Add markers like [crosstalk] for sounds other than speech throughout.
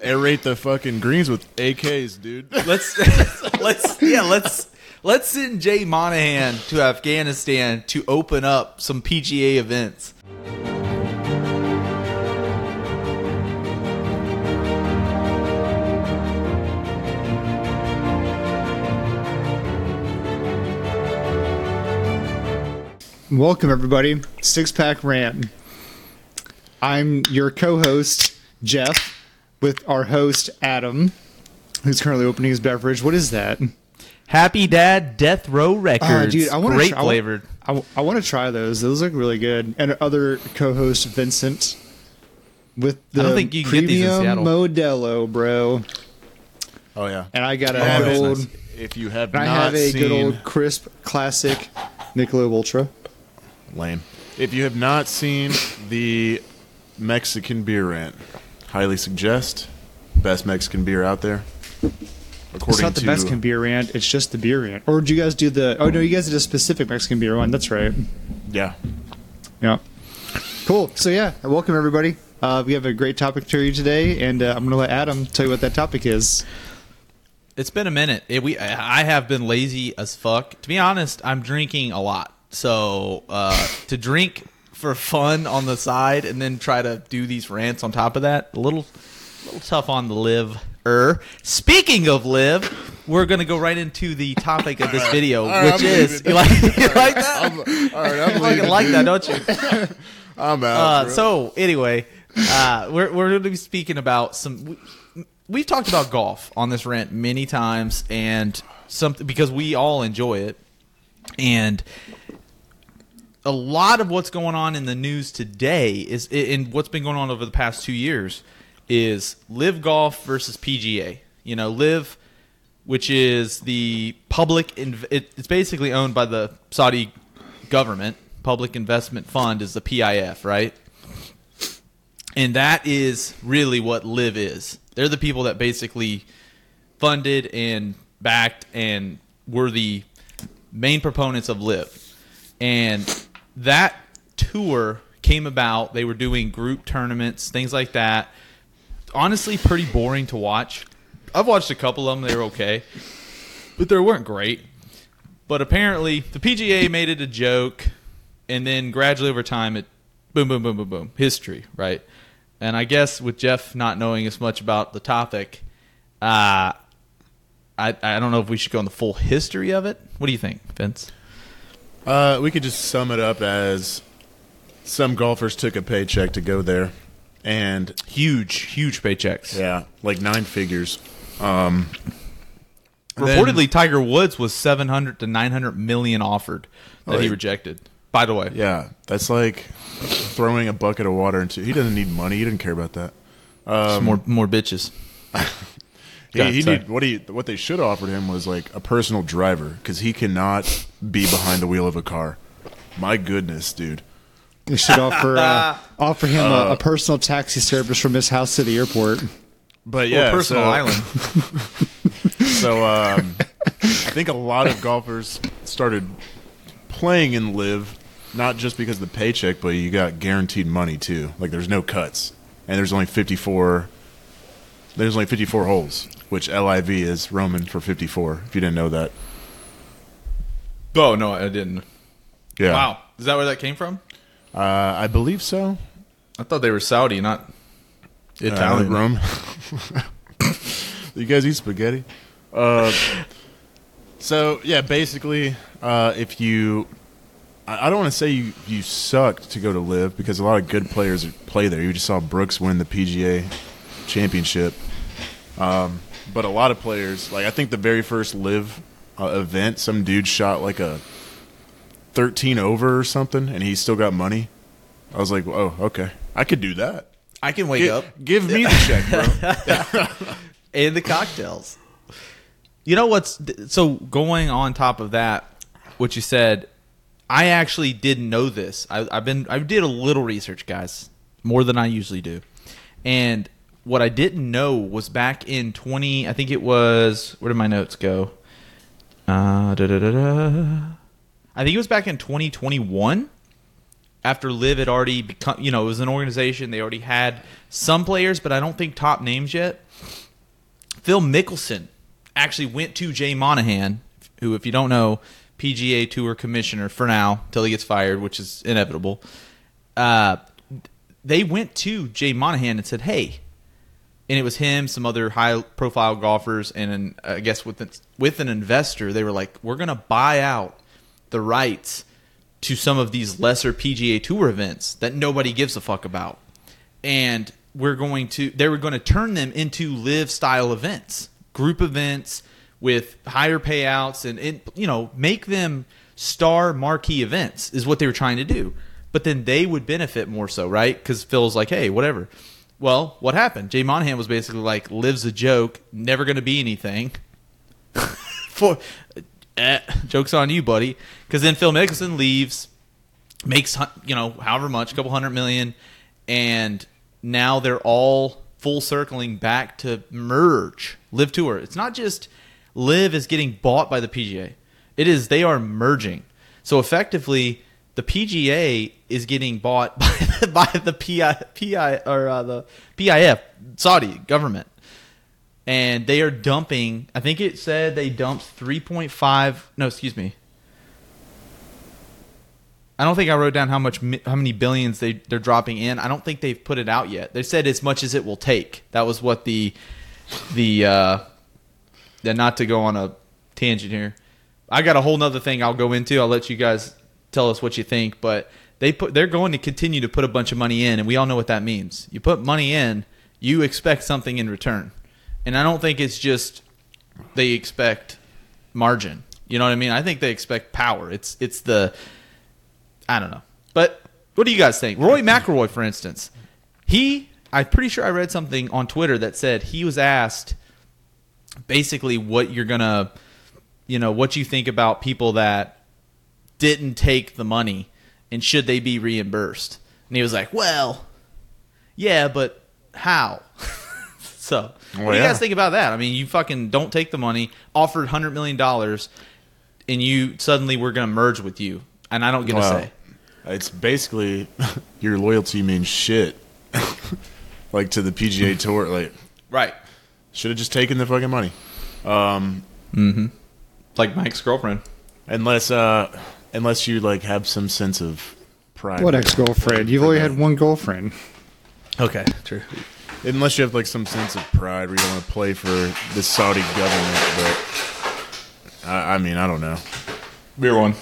aerate the fucking greens with AKs, dude. [laughs] Let's [laughs] let's yeah let's let's send Jay Monahan to Afghanistan to open up some PGA events. Welcome, everybody. Six Pack Rant. I'm your co host, Jeff, with our host, Adam, who's currently opening his beverage. What is that? Happy Dad Death Row Records. Ah, dude, I wanna Great try- flavored. I, I want to try those. Those look really good. And other co host, Vincent, with the I don't think you can get these in premium Seattle. Modelo, bro. Oh yeah. And I got a Yeah, good old. nice. If you have And I have a seen good old crisp classic Michelob Ultra. lame, if you have not seen the Mexican beer rant, highly suggest best Mexican beer out there. According It's not the to Mexican beer rant. It's just the beer rant. Or did you guys do the? Oh no, you guys did a specific Mexican beer one. That's right. yeah, Yeah. Cool. So yeah, welcome everybody. Uh, we have a great topic for you today, and uh, I'm going to let Adam tell you what that topic is. It's been a minute. It, we I have been lazy as fuck. To be honest, I'm drinking a lot. So uh, to drink for fun on the side and then try to do these rants on top of that, a little, little tough on the live. Er. Speaking of live, we're gonna go right into the topic of this video, All right, which I'm is leaving. you like, [laughs] you like that? I'm, all right, I'm fucking leaving. like dude. that, don't you? [laughs] I'm out. Uh, so anyway, uh, we're we're going to be speaking about some. We, we've talked about golf on this rant many times, and something because we all enjoy it, and a lot of what's going on in the news today is, and what's been going on over the past two years, is LIV golf versus PGA. You know, LIV. Which is the public? Inv- it's basically owned by the Saudi government. Public Investment Fund is the PIF, right? And that is really what LIV is. They're the people that basically funded and backed and were the main proponents of LIV. And that tour came about. They were doing group tournaments, things like that. Honestly, pretty boring to watch. I've watched a couple of them. They were okay, but they weren't great. But apparently, the PGA made it a joke, and then gradually over time, it boom, boom, boom, boom, boom, history, right? And I guess with Jeff not knowing as much about the topic, uh, I I don't know if we should go on the full history of it. What do you think, Vince? Uh, we could just sum it up as some golfers took a paycheck to go there, and Huge, huge paychecks. yeah, like nine figures. Um, then- Reportedly, Tiger Woods was seven hundred to nine hundred million offered that he yeah. rejected. By the way, yeah, that's like throwing a bucket of water into. He doesn't need money. He didn't care about that. Some more more bitches. [laughs] He, he need what he what they should have offered him was like a personal driver because he cannot be behind the wheel of a car. My goodness, dude. You should offer uh, [laughs] offer him a, a personal taxi service from his house to the airport. But Yeah, yeah, personal so, island. [laughs] So um, I think a lot of golfers started playing in LIV not just because of the paycheck, but you got guaranteed money too. Like there's no cuts, and there's only 54. There's only 54 holes, which LIV is Roman for 54. If you didn't know that, Oh no, I didn't. yeah. Wow, is that where that came from? Uh, I believe so. I thought they were Saudi, not Uh, Italian. Rome. [laughs] you guys eat spaghetti? Uh, so yeah, basically, uh, if you, I, I don't want to say you you sucked to go to LIV because a lot of good players play there. You just saw Brooks win the PGA championship, um, but a lot of players, like I think the very first LIV uh, event, some dude shot like a thirteen over or something, and he still got money. I was like, oh, okay, I could do that. I can wake Gi- up give me the check, bro. [laughs] and the cocktails. You know what's so going on top of that? What you said, I actually didn't know this. I, I've been I did a little research, guys, more than I usually do, and what I didn't know was back in twenty. I think it was. Where did my notes go? Uh. I think it was back in twenty twenty one. after LIV had already become, you know, it was an organization. They already had some players, but I don't think top names yet. Phil Mickelson actually went to Jay Monahan, who, if you don't know, PGA Tour commissioner for now till he gets fired, which is inevitable. Uh, they went to Jay Monahan and said, "Hey," and it was him, some other high-profile golfers, and an, I guess with an, with an investor. They were like, "We're going to buy out the rights to some of these lesser PGA Tour events that nobody gives a fuck about, and we're going to they were going to turn them into LIV style events, group events." with higher payouts and, and you know make them star marquee events is what they were trying to do. But then they would benefit more so, right? Because Phil's like, hey, whatever. Well, what happened? Jay Monahan was basically like, LIV's a joke, never going to be anything. [laughs] For eh, jokes on you, buddy. Because then Phil Mickelson leaves, makes you know however much, a couple hundred million, and now they're all full circling back to merge LIV tour. It's not just LIV is getting bought by the PGA. It is they are merging. So effectively, the PGA is getting bought [laughs] by [laughs] by the PI, PI or uh, the PIF Saudi government, and they are dumping. I think it said they dumped three point five. No, excuse me. I don't think I wrote down how much how many billions they they're dropping in. I don't think they've put it out yet. They said as much as it will take. That was what the the uh, and not to go on a tangent here. I got a whole nother thing I'll go into. I'll let you guys tell us what you think, but they put they're going to continue to put a bunch of money in, and we all know what that means. You put money in, you expect something in return, and I don't think it's just they expect margin. You know what I mean? I think they expect power. It's it's the I don't know, but what do you guys think? Rory McIlroy, for instance, he I'm pretty sure I read something on Twitter that said he was asked basically what you're gonna you know what you think about people that didn't take the money and should they be reimbursed? And he was like well yeah but how? [laughs] So Well, what do you yeah. guys think about that? I mean you fucking don't take the money offered 100 million dollars and you suddenly we're gonna merge with you and i don't get Well, a say. It's basically [laughs] your loyalty means shit. [laughs] like to the PGA Tour, like right. should have just taken the fucking money. um like mike's girlfriend. Unless, uh, unless you like have some sense of pride. What ex girlfriend? You've only had one girlfriend. okay true Unless you have like some sense of pride where you don't want to play for the Saudi government, but I, I mean, I don't know. beer one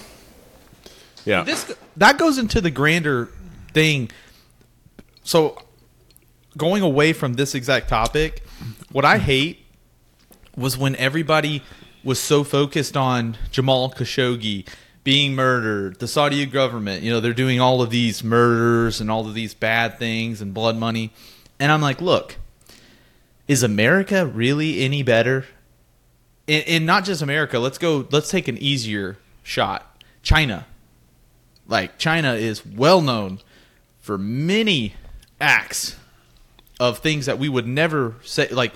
Yeah, this that goes into the grander thing. So, going away from this exact topic, what I hate was when everybody was so focused on Jamal Khashoggi being murdered, the Saudi government, you know, they're doing all of these murders and all of these bad things and blood money. And I'm like, look, is America really any better? And, and not just America. Let's go. Let's take an easier shot. China. Like China is well known for many acts of things that we would never say, like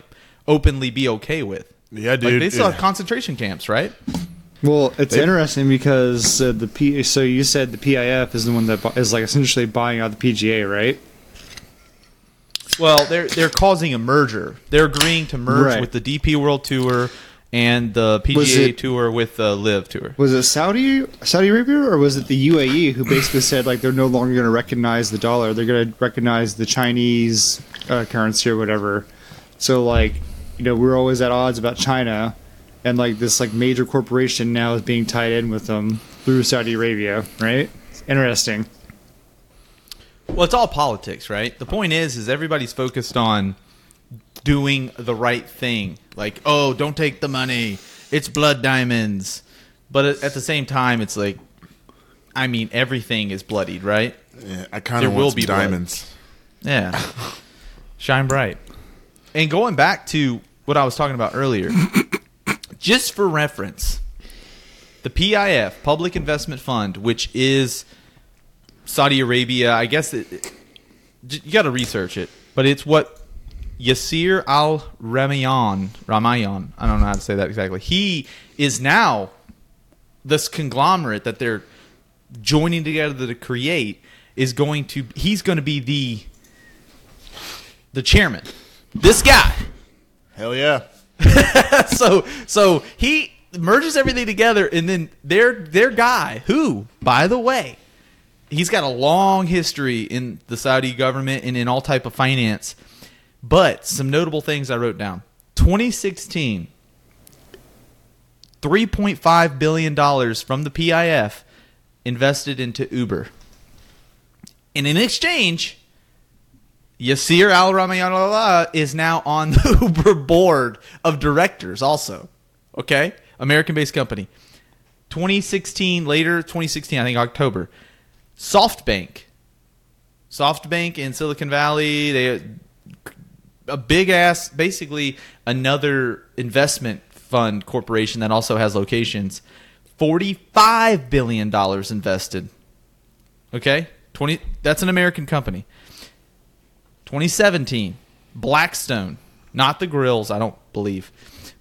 openly be okay with. yeah, Like dude. they still have concentration camps, right? Well, it's They- interesting because uh, the P. So you said the PIF is the one that is like essentially buying out the PGA, right? Well, they're they're causing a merger. They're agreeing to merge Right. with the DP World Tour and the PGA it- Tour with the LIV Tour. Was it Saudi Saudi Arabia or was it the UAE who basically said like they're no longer going to recognize the dollar? They're going to recognize the Chinese uh, currency or whatever. So like, you know, we're always at odds about China, and like this like major corporation now is being tied in with them through Saudi Arabia, right? It's interesting. Well, it's all politics, right? The point is, is everybody's focused on doing the right thing. Like, oh, don't take the money. It's blood diamonds. But at at the same time, it's like, I mean, everything is bloodied, right? Yeah, I kind There of will want be some blood. diamonds. Yeah. [laughs] Shine bright. And going back to what I was talking about earlier, just for reference, the PIF, Public Investment Fund, which is Saudi Arabia, I guess it, it- you got to research it, but it's what Yasir Al Ramayan, Ramayan, I don't know how to say that exactly. He is now this conglomerate that they're joining together to create is going to he's going to be the the chairman. This guy. Hell yeah. [laughs] so so he merges everything together and then their their guy who by the way he's got a long history in the Saudi government and in all type of finance but some notable things I wrote down. 2016 3.5 billion dollars from the PIF invested into Uber. And in exchange Yasir Al Ramayanallah is now on the [laughs] Uber board of directors, also. Okay? American based company. 2016, later, 2016, I think October. SoftBank. SoftBank in Silicon Valley, they a big ass, basically another investment fund corporation that also has locations. $45 billion invested. Okay? 20 that's an American company. 2017, Blackstone, not the grills, I don't believe,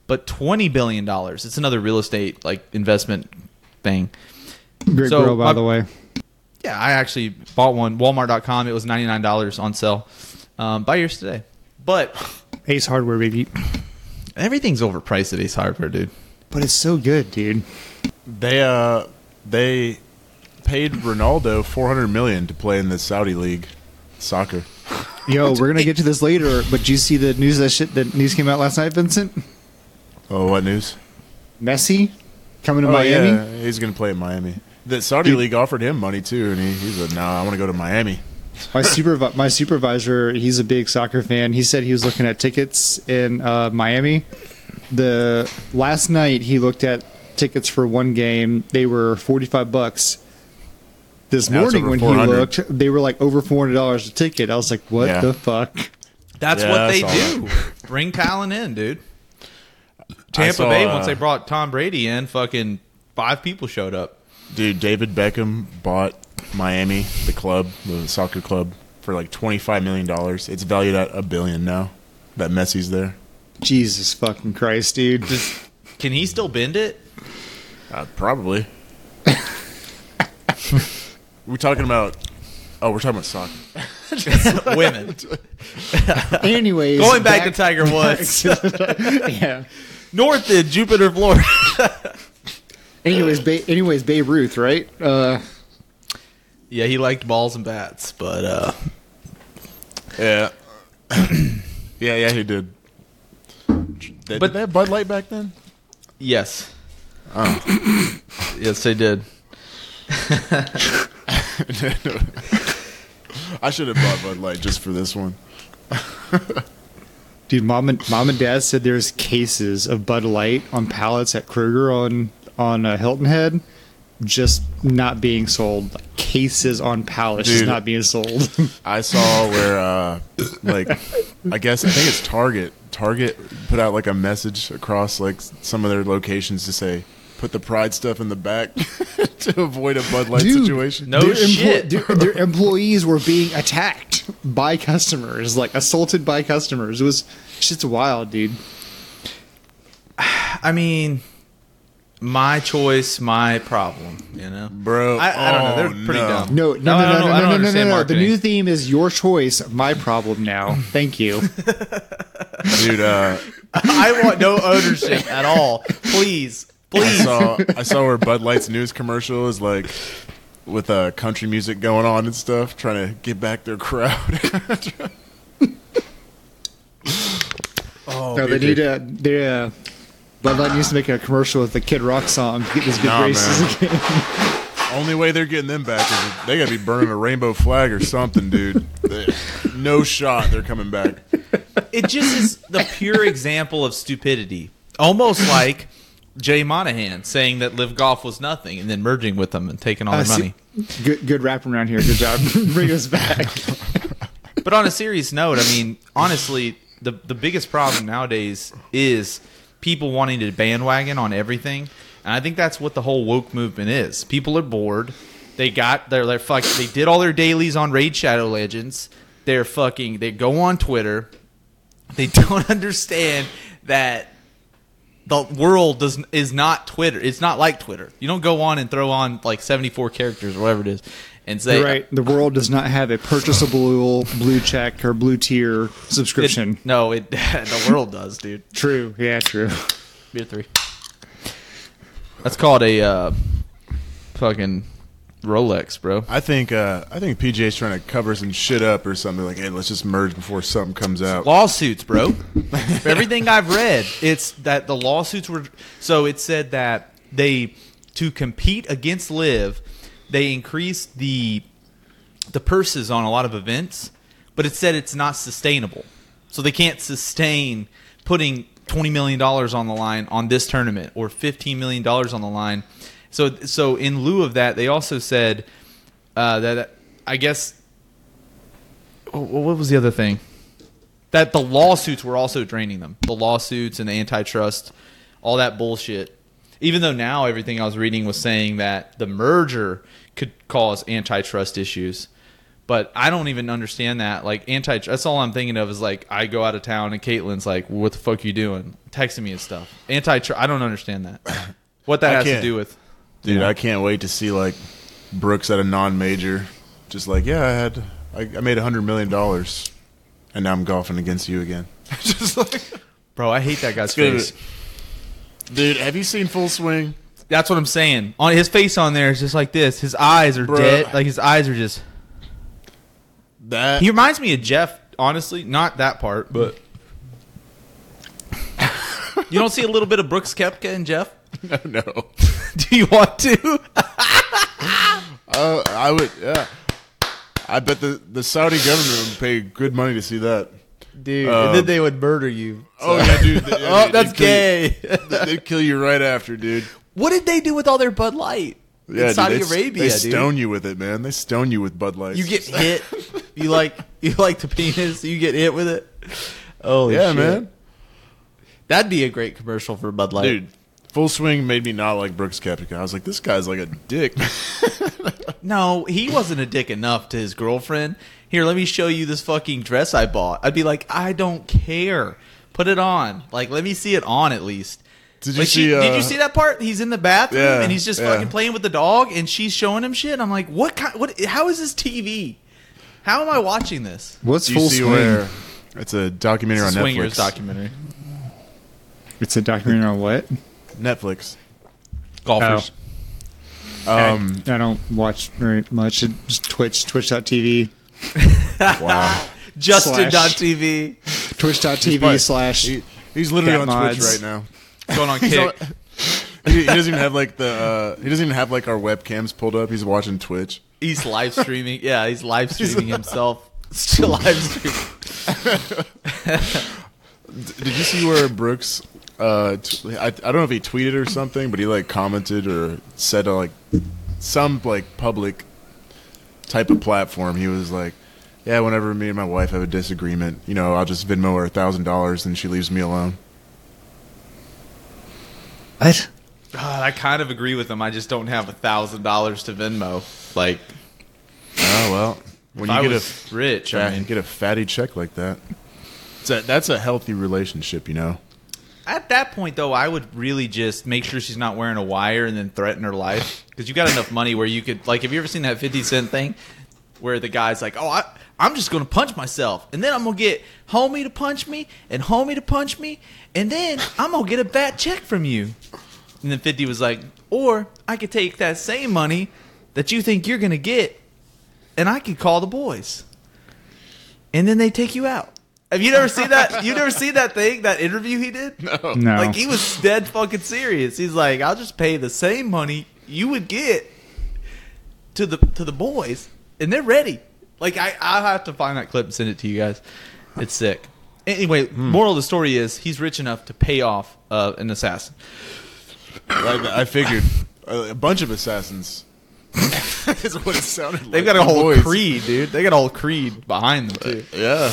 but 20 billion dollars. It's another real estate like investment thing. Great So, grill, by my- the way. Yeah, I actually bought one. Walmart.com. It was $99 on sale. Um, buy yours today. But Ace Hardware, baby. everything's overpriced at Ace Hardware, dude. But it's so good, dude. They uh they paid Ronaldo 400 million to play in the Saudi league soccer. Yo, we're gonna get to this later. But do you see the news that shit that news came out last night, Vincent? Oh, what news? Messi coming to oh, Miami. yeah, he's going to play in Miami. The Saudi Dude. league offered him money too and he, he said, "No, I want to go to Miami." My supervi- my supervisor, he's a big soccer fan. He said he was looking at tickets in uh, Miami. The last night he looked at tickets for one game. They were forty five bucks. This Now it's morning over when he 400. looked, they were like over four hundred dollars a ticket. I was like, "What Yeah. the fuck?" That's Yeah, what I they saw do. Bring talent in, dude. Tampa saw, Bay, uh, once they brought Tom Brady in, fucking five people showed up. Dude, David Beckham bought Miami, the club, the soccer club, for like 25 million dollars. It's valued at a billion now. That Messi's there. Jesus fucking Christ, dude! Does, can he still bend it? Uh, probably. We're talking about. Oh, we're talking about soccer. [laughs] Women. [laughs] Anyways, Going back, to [laughs] Tiger Woods. yeah. North in Jupiter, Florida. Anyways, ba- anyways, Babe Ruth, right? Uh, yeah, he liked balls and bats, but uh Yeah. [coughs] yeah, yeah, he did. They, But- did they have Bud Light back then? yes. [coughs] yes, they did. [laughs] I should have bought Bud Light just for this one. Dude, mom and mom and dad said there's cases of Bud Light on pallets at Kroger on on uh, Hilton Head, just not being sold. Like, cases on pallets just not being sold. [laughs] I saw where, uh, like, I guess I think it's Target. Target put out like a message across like some of their locations to say, "Put the Pride stuff in the back [laughs] to avoid a Bud Light Dude. situation." No their shit. their, their employees were being attacked by customers, like assaulted by customers. It was shit's wild, dude. I mean, my choice, my problem, you know? Bro, I, I don't know. oh, They're pretty no. dumb. No, no, no, no, no, no, no, no, no, no. The new theme is your choice, my problem now. Thank you. dude. Uh, [laughs] I want no ownership at all. Please. I saw I saw where Bud Light's news commercial is like with uh, country music going on and stuff, trying to get back their crowd. [laughs] Oh, No, they need a they uh, Bud Light needs to make a commercial with the Kid Rock song to get these good Nah, races man. again. [laughs] Only way they're getting them back is they got to be burning a rainbow flag or something, dude. They- no shot they're coming back. it just is the pure example of stupidity. Almost like Jay Monahan saying that LIV Golf was nothing and then merging with them and taking all Uh, their money. good good rap around here. Good job. [laughs] Bring us back. But on a serious note, I mean, honestly, the the biggest problem nowadays is people wanting to bandwagon on everything, and I think that's what the whole woke movement is. People are bored. They got their, their fuck. They did all their dailies on Raid Shadow Legends. They're fucking. They go on Twitter. They [laughs] don't understand that the world does is not Twitter. It's not like Twitter. You don't go on and throw on like 74 characters or whatever it is and say You're right. The world does not have a purchasable blue check or blue tier It- subscription. no, it [laughs] the world does, dude. True. Yeah, true. Beer three. That's called a uh, fucking Rolex, bro. I think uh, I think PJ's trying to cover some shit up or something. Like, hey, let's just merge before something comes out. lawsuits, bro. [laughs] Everything I've read, it's that the lawsuits were. So it said that they to compete against LIV, they increased the the purses on a lot of events, but it said it's not sustainable. So they can't sustain putting twenty million dollars on the line on this tournament or fifteen million dollars on the line. So so in lieu of that, they also said uh, that I guess. oh, What was the other thing? that the lawsuits were also draining them. The lawsuits and the antitrust, all that bullshit. Even though now everything I was reading was saying that the merger could cause antitrust issues. But I don't even understand that. Like anti that's all I'm thinking of is like I go out of town and Caitlin's like, What the fuck you doing? Texting me and stuff. Antitrust I don't understand that. [coughs] What that I has to can't. do with Dude, I can't wait to see like Brooks at a non-major, just like yeah, I had I, I made a hundred million dollars, and now I'm golfing against you again. [laughs] just like, Bro, I hate that guy's gonna- face. dude, have you seen Full Swing? That's what I'm saying. On his face on there is just like this. His eyes are Bro. dead. Like his eyes are just That He reminds me of Jeff, honestly. Not that part, but you don't see a little bit of Brooks Koepka and Jeff. [laughs] no, no. [laughs] Do you want to? Uh, I would, yeah. I bet the the Saudi government would pay good money to see that. Dude, Um, and then they would murder you. Oh yeah, dude. they- [laughs] oh, they'd that's kill you- gay. They'd kill you right after, dude. what did they do with all their Bud Light Yeah, in Saudi dude, they, Arabia? They dude? stone you with it, man. They stone you with Bud Light. You get hit. you like you like the penis. You get hit with it. Oh yeah, shit. man. That'd be a great commercial for Bud Light. Dude, Full Swing made me not like Brooks Koepka. I was like, this guy's like a dick. [laughs] No, he wasn't a dick enough to his girlfriend. Here, let me show you this fucking dress I bought. I'd be like, I don't care. Put it on. Like, let me see it on at least. Did you Like, she- see? Uh, did you see that part? He's in the bathroom Yeah, and he's just yeah. fucking playing with the dog, and she's showing him shit. I'm like, what kind? What? How is this TV? How am I watching this? What's Do you full see swing? where? It's a documentary It's a on swingers Netflix. documentary. It's a documentary on what? Netflix. Golfers. Um, I, I don't watch very much. It- Just Twitch, Twitch.tv, [laughs] wow. Justin.tv. Twitch.tv probably- slash. He, he's literally Cat on Twitch mods. right now. Going on He's kick. on- he, he doesn't even have like the. Uh, he doesn't even have like our webcams pulled up. He's watching Twitch. He's live streaming. [laughs] Yeah, he's live streaming himself. Still live streaming. [laughs] Did you see where Brooks? Uh, t- I, I don't know if he tweeted or something, but he like commented or said on like some like public type of platform. He was like, "Yeah, whenever me and my wife have a disagreement, you know, I'll just Venmo her a thousand dollars, and she leaves me alone." What? God, I kind of agree with him. I just don't have a thousand dollars to Venmo. Like, Oh well, when if you I get was rich, a I mean, get a fatty check like that, it's a, that's a healthy relationship, you know. At that point though, I would really just make sure she's not wearing a wire and then threaten her life because you got enough money where you could like. Have you ever seen that Fifty Cent thing where the guy's like, "Oh, I, I'm just gonna punch myself, and then I'm gonna get homie to punch me and homie to punch me, and then I'm gonna get a fat check from you." And then 50 was like, or I could take that same money that you think you're to get and I could call the boys. And then they take you out. Have you never seen that? You never seen that thing, that interview he did? No. No. Like he was dead fucking serious. He's like, I'll just pay the same money you would get to the to the boys, and they're ready. Like I, I'll have to find that clip and send it to you guys. It's sick. Anyway, moral of the story is he's rich enough to pay off uh, an assassin. I, I figured a, a bunch of assassins. [laughs] is what it sounded like. They've got a The whole boys. creed, dude. They got a whole creed behind them too. Yeah,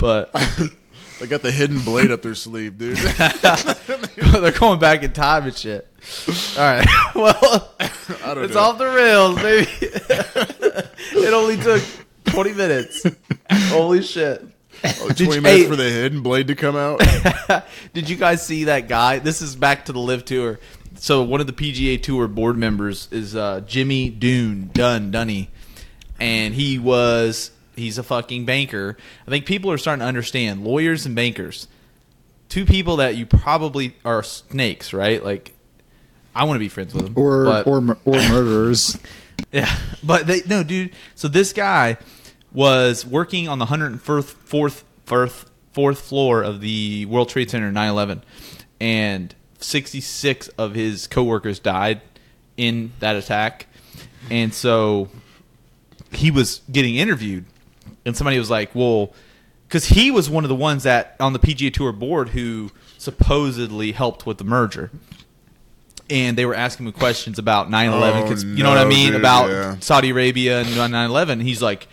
But [laughs] they got the hidden blade up their sleeve, dude. [laughs] [laughs] they're going back in time and shit. All right. Well, I don't it's know. off the rails, baby. it only took 20 minutes. Holy shit. Twenty you- minutes hey- for the hidden blade to come out. Did you guys see that guy? This is back to the LIV tour. So one of the PGA Tour board members is uh, Jimmy Dune Dunn Dunny, and he was he's a fucking banker. I think people are starting to understand lawyers and bankers, two people that you probably are snakes, right? Like I want to be friends with them, or but- or or murderers. [laughs] yeah, but they no, dude. So this guy was working on the 104th fourth, fourth, fourth floor of the World Trade Center 9/11, and 66 of his coworkers died in that attack, and so he was getting interviewed, and somebody was like, "Well." Because he was one of the ones that on the PGA Tour board who supposedly helped with the merger, and they were asking him questions about 9/11 because Oh, you know what I mean dude, about yeah. Saudi Arabia and 9/11. He's like,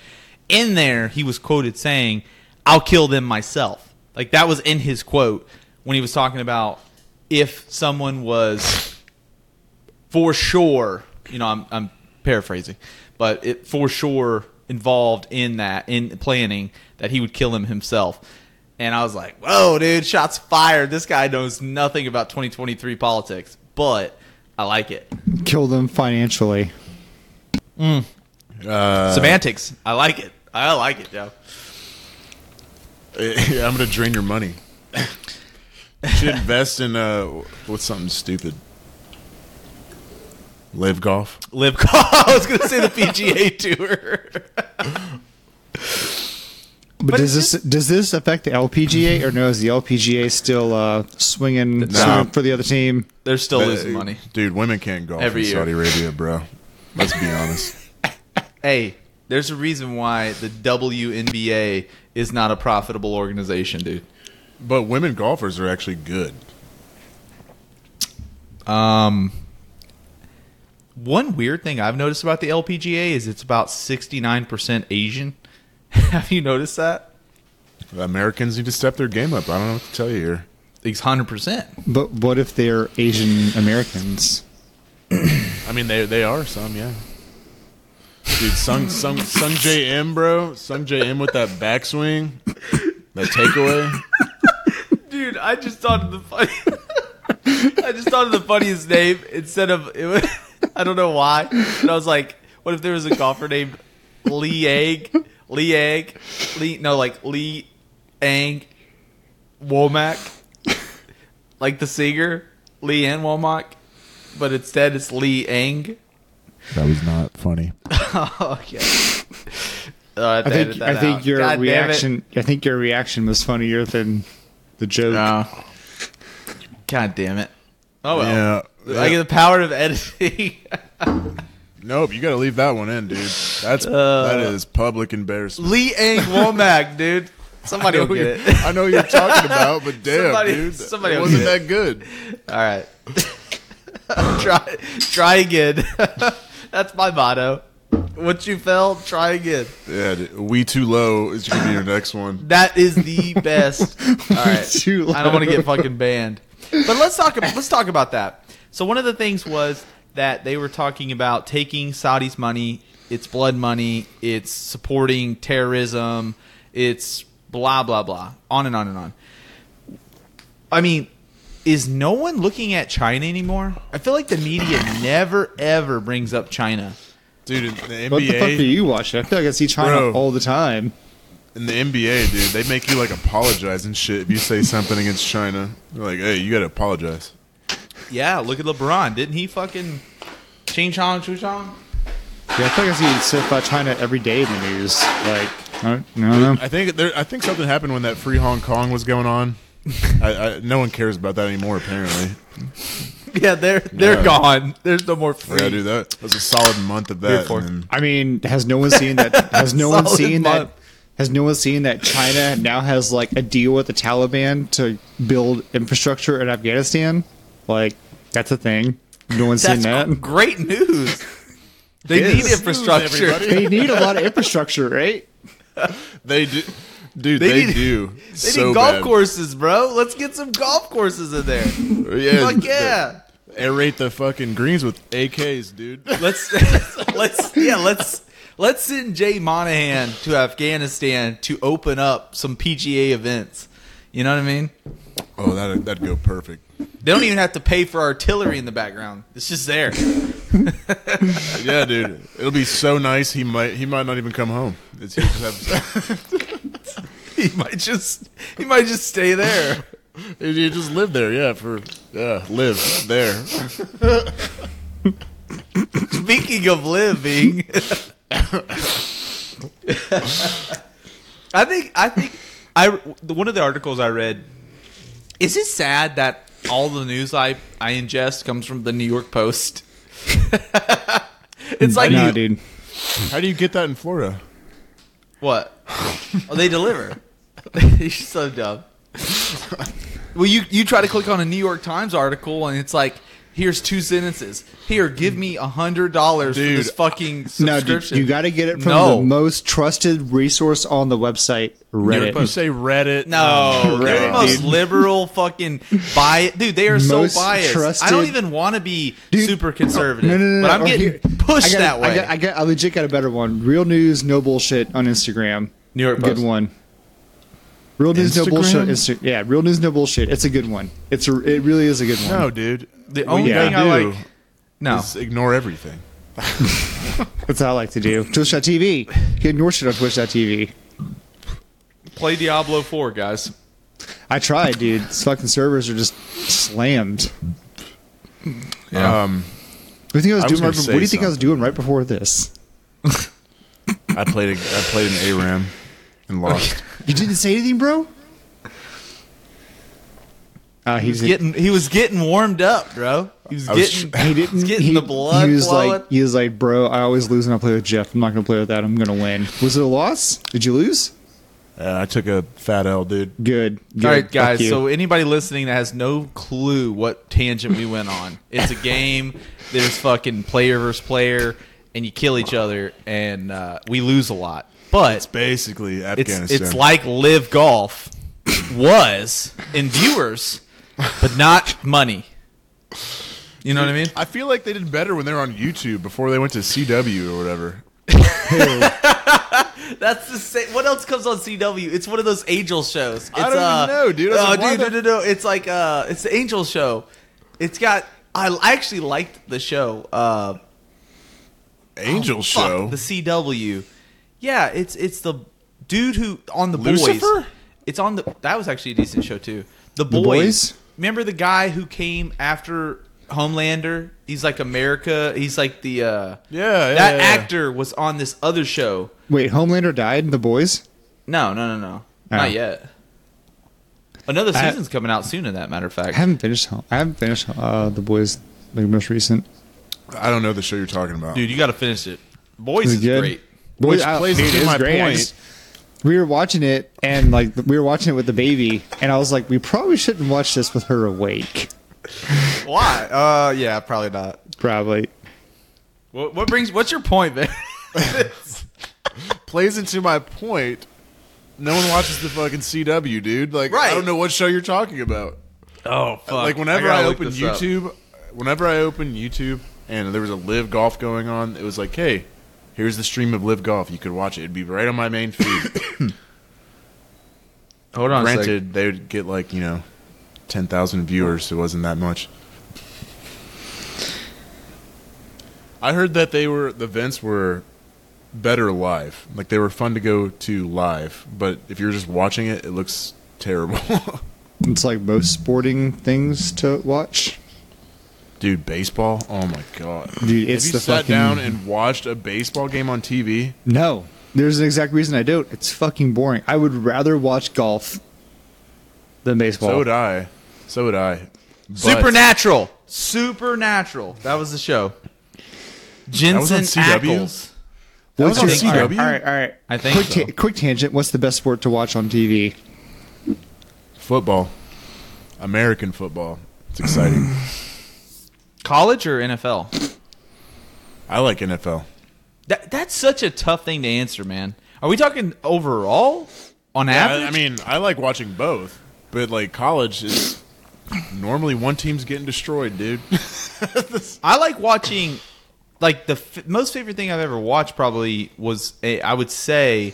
in there, he was quoted saying, "I'll kill them myself." Like that was in his quote when he was talking about if someone was for sure, you know, I'm, I'm paraphrasing, but it for sure involved in that in planning that he would kill him himself. And I was like, "Whoa, dude! Shots fired! This guy knows nothing about 2023 politics, but I like it. Kill them financially. Uh, Semantics. I like it. I like it, Joe. [laughs] yeah, I'm gonna drain your money. You [laughs] should invest in uh, what's something stupid. LIV golf. LIV. [laughs] Golf. I was going to say the PGA [laughs] Tour. But, But does it's this does this affect the LPGA or no? Is the LPGA still uh, swinging, No. swinging for the other team? They're still But, losing money. dude. Women can't golf Every in year. Saudi Arabia, bro. Let's be honest. [laughs] Hey, there's a reason why the WNBA is not a profitable organization, dude. But women golfers are actually good. Um, one weird thing I've noticed about the LPGA is it's about 69% Asian. [laughs] Have you noticed that? Americans need to step their game up. I don't know what to tell you here. It's 100%. But what if they're Asian Americans? I mean, they they are some, yeah. Dude, Sung Sung Sungjae Im, bro, Sungjae Im with that backswing, that takeaway. Dude, I just thought of the funny. [laughs] I just thought of the funniest name instead of it was, [laughs] I don't know why. And I was like, what if there was a golfer named Lee Egg, Lee Egg, Lee no like Lee Ang Womack, like the singer Lee Ann Womack, but instead it's Lee Ang. That was not funny. [laughs] Oh yeah. Uh, I think I think your God reaction. I think your reaction was funnier than the joke. No. God damn it. Oh well. Yeah. I get the power of editing. [laughs] Nope, you got to leave that one in, dude. That's Uh, that is public embarrassment. Lee Ang Womack, dude. Somebody I will know, get it. I know you're talking [laughs] about, but damn, Somebody- dude, somebody it wasn't that good. All right. [laughs] try try again. That's my motto. Once you fell, try again. Yeah, dude, we too low is gonna be your next one. That is the best. All right. I don't want to get fucking banned. But let's talk let's talk about that. So one of the things was that they were talking about taking Saudi's money, it's blood money, it's supporting terrorism, it's blah blah blah, on and on and on. I mean, is no one looking at China anymore? I feel like the media never ever brings up China. Dude, in the What the fuck do you watch? I feel like I see China Bro. all the time. in the NBA, dude, they make you like apologize and shit if you say something against China. They're like, hey, you got to apologize. Yeah, look at LeBron. Didn't he fucking Ching Chong Chu Chong? Yeah, I feel like I see stuff about China every day in the news. Like, I don't, I don't. I think there. I think something happened when that free Hong Kong was going on. I, I, no one cares about that anymore. Apparently, [laughs] Yeah, they're they're Yeah. gone. There's no more free. yeah, dude, that was a solid month of Here that. for- and then- I mean, has no one seen that? [laughs] Has no one Solid seen month. that? Has no one seen that China now has like a deal with the Taliban to build infrastructure in Afghanistan? Like, that's a thing. No one's seen that. great news. [laughs] They It need is. infrastructure. Everybody. They need a lot of infrastructure, right? [laughs] They do, dude. They They, need- do. [laughs] They so need golf bad. courses, bro. Let's get some golf courses in there. Yeah, Fuck yeah. Aerate the fucking greens with AKs, dude. Let's let's yeah let's Let's send Jay Monahan to Afghanistan to open up some PGA events. You know what I mean? Oh, that that'd go perfect. They don't even have to pay for artillery in the background. It's just there. [laughs] Yeah, dude, it'll be so nice. He might he might not even come home. It's, he just have, [laughs] he might just he might just stay there. [laughs] he just live there. Yeah, for yeah, live there. Speaking of living, I think I think I one of the articles I read. Is it sad that all the news I I ingest comes from the New York Post? [laughs] it's like nah, you, dude. How do you get that in Florida? what? Oh, they deliver. [laughs] You're so dumb. well, you you try to click on a New York Times article and it's like. Here's two sentences. Here, give me a hundred dollars for this fucking No, dude, subscription. you got to get it from No. the most trusted resource on the website, Reddit. You say Reddit? No, um, [laughs] they're the Right, most dude. liberal fucking bias. Dude, they are so Most biased. I don't even want to be Dude, super conservative, No, no, no, no. but I'm Or getting here- pushed I got, that way. I got, I got, I legit got a better one. Real news, no bullshit on Instagram. New York good Post. one. Real news, no Instagram? bullshit. Insta- yeah, real news, no bullshit. It's a good one. It's a, it really is a good one. No, dude. The only you thing gotta I do like, no, is ignore everything. [laughs] That's how I like to do. Twitch.tv. You can ignore shit on Twitch.tv. play Diablo Four, guys. I tried, dude. These fucking servers are just slammed. Yeah. Um, What do you think I was I was doing? right, be- say what do you think I was doing right before this? [laughs] I played a, I played an ARAM and lost. [laughs] You didn't say anything, bro. Uh, He was he's getting he was getting warmed up, bro. He was I was getting [laughs] He didn't. He's getting he, the blood He was flowing. like, he was like, bro, I always lose when I play with Jeff. I'm not going to play with that. I'm going to win. Was it a loss? Did you lose? Uh, I took a fat L, dude. Good. Good. All right, guys. So anybody listening that has no clue what tangent we went on, it's a game. There's fucking player versus player, and you kill each other, and uh, we lose a lot. But it's Basically, it's Afghanistan. it's like LIV golf was in viewers, but not money. You know what I mean? I feel like they did better when they were on YouTube before they went to CW or whatever. [laughs] That's the same. What else comes on CW? It's one of those Angel shows. It's, I don't even uh, know, dude. Oh, like, dude, no, the- no, no. It's like uh, it's the Angel show. It's got. I I actually liked the show. Uh, Angel fuck, Show. the CW. Yeah, it's it's the dude who on the Lucifer? boys. It's on the. That was actually a decent show too. The boys. Boys? Remember the guy who came after Homelander? He's like America. He's like the. uh Yeah, yeah, That yeah, yeah. actor was on this other show. Wait, Homelander died in The Boys? No, no, no, no. Oh. Not yet. Another I- season's coming out soon. In that matter of fact, I fact, haven't finished. I haven't finished uh, The Boys, like most recent. I don't know the show you're talking about. dude, you got to finish it. Boys Is is, it good? great. Which I- plays dude, into my great. Point. Just- we were watching it, and like we were watching it with the baby, and I was like, we probably shouldn't watch this with her awake. Why? Uh, yeah, probably not. Probably. What, what brings? What's your point, there [laughs] Plays into my point. No one watches the fucking CW, dude. Like, Right. I don't know what show you're talking about. oh, fuck. like, whenever gotta I, look open this up. YouTube, whenever I open YouTube and there was a LIV golf going on, it was like, hey, here's the stream of LIV golf. You could watch it. It'd be right on my main feed. [coughs] hold on. a. Granted, they would get like you know, ten thousand viewers. So it wasn't that much. I heard that they were the events were better live. Like they were fun to go to live, but if you're just watching it, it looks terrible. [laughs] It's like most sporting things to watch. Dude, baseball. Oh my god. Dude, it's Have you the sat fucking down and watched a baseball game on TV? no. There's an exact reason I don't. It's fucking boring. I would rather watch golf than baseball. So would I. So would I. But- Supernatural. Supernatural. That was the show. was on Jensen CW? Ackles. What's your on CW? All right, all right. I think quick, so. ta- quick tangent. What's the best sport to watch on TV? Football. American football. It's exciting. [clears throat] College or NFL? I like NFL. That that's such a tough thing to answer, man. Are we talking overall on Yeah, average? I, I mean, I like watching both, but like college is normally one team's getting destroyed, dude. [laughs] I like watching like the f- most favorite thing I've ever watched probably was a, I would say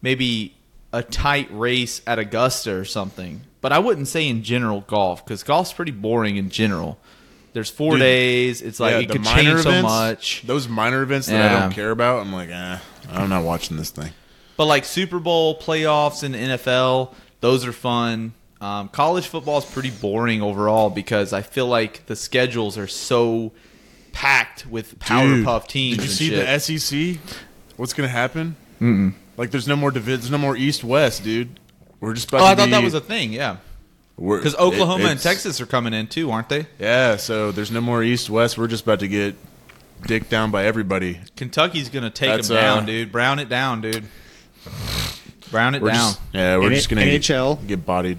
maybe a tight race at Augusta or something. But I wouldn't say in general golf because golf's pretty boring in general. There's four Dude, days. It's like Yeah, it could minor change so much. Those minor events that I don't care about, I'm like, eh, I'm not watching this thing. But like Super Bowl playoffs and NFL, those are fun. Um, college football is pretty boring overall because I feel like the schedules are so packed with power Dude, puff teams. Did you see shit. the SEC? What's gonna happen? Mm-mm. Like, there's no more divi- There's no more East West, dude. We're just about Oh, I thought be- that was a thing. Yeah, because Oklahoma it- and Texas are coming in too, aren't they? Yeah, so there's no more East West. We're just about to get dicked down by everybody. Kentucky's gonna take That's, them down, uh, dude. Brown it down, dude. Brown it down. just yeah, we're N- just gonna NHL. get, get bodied.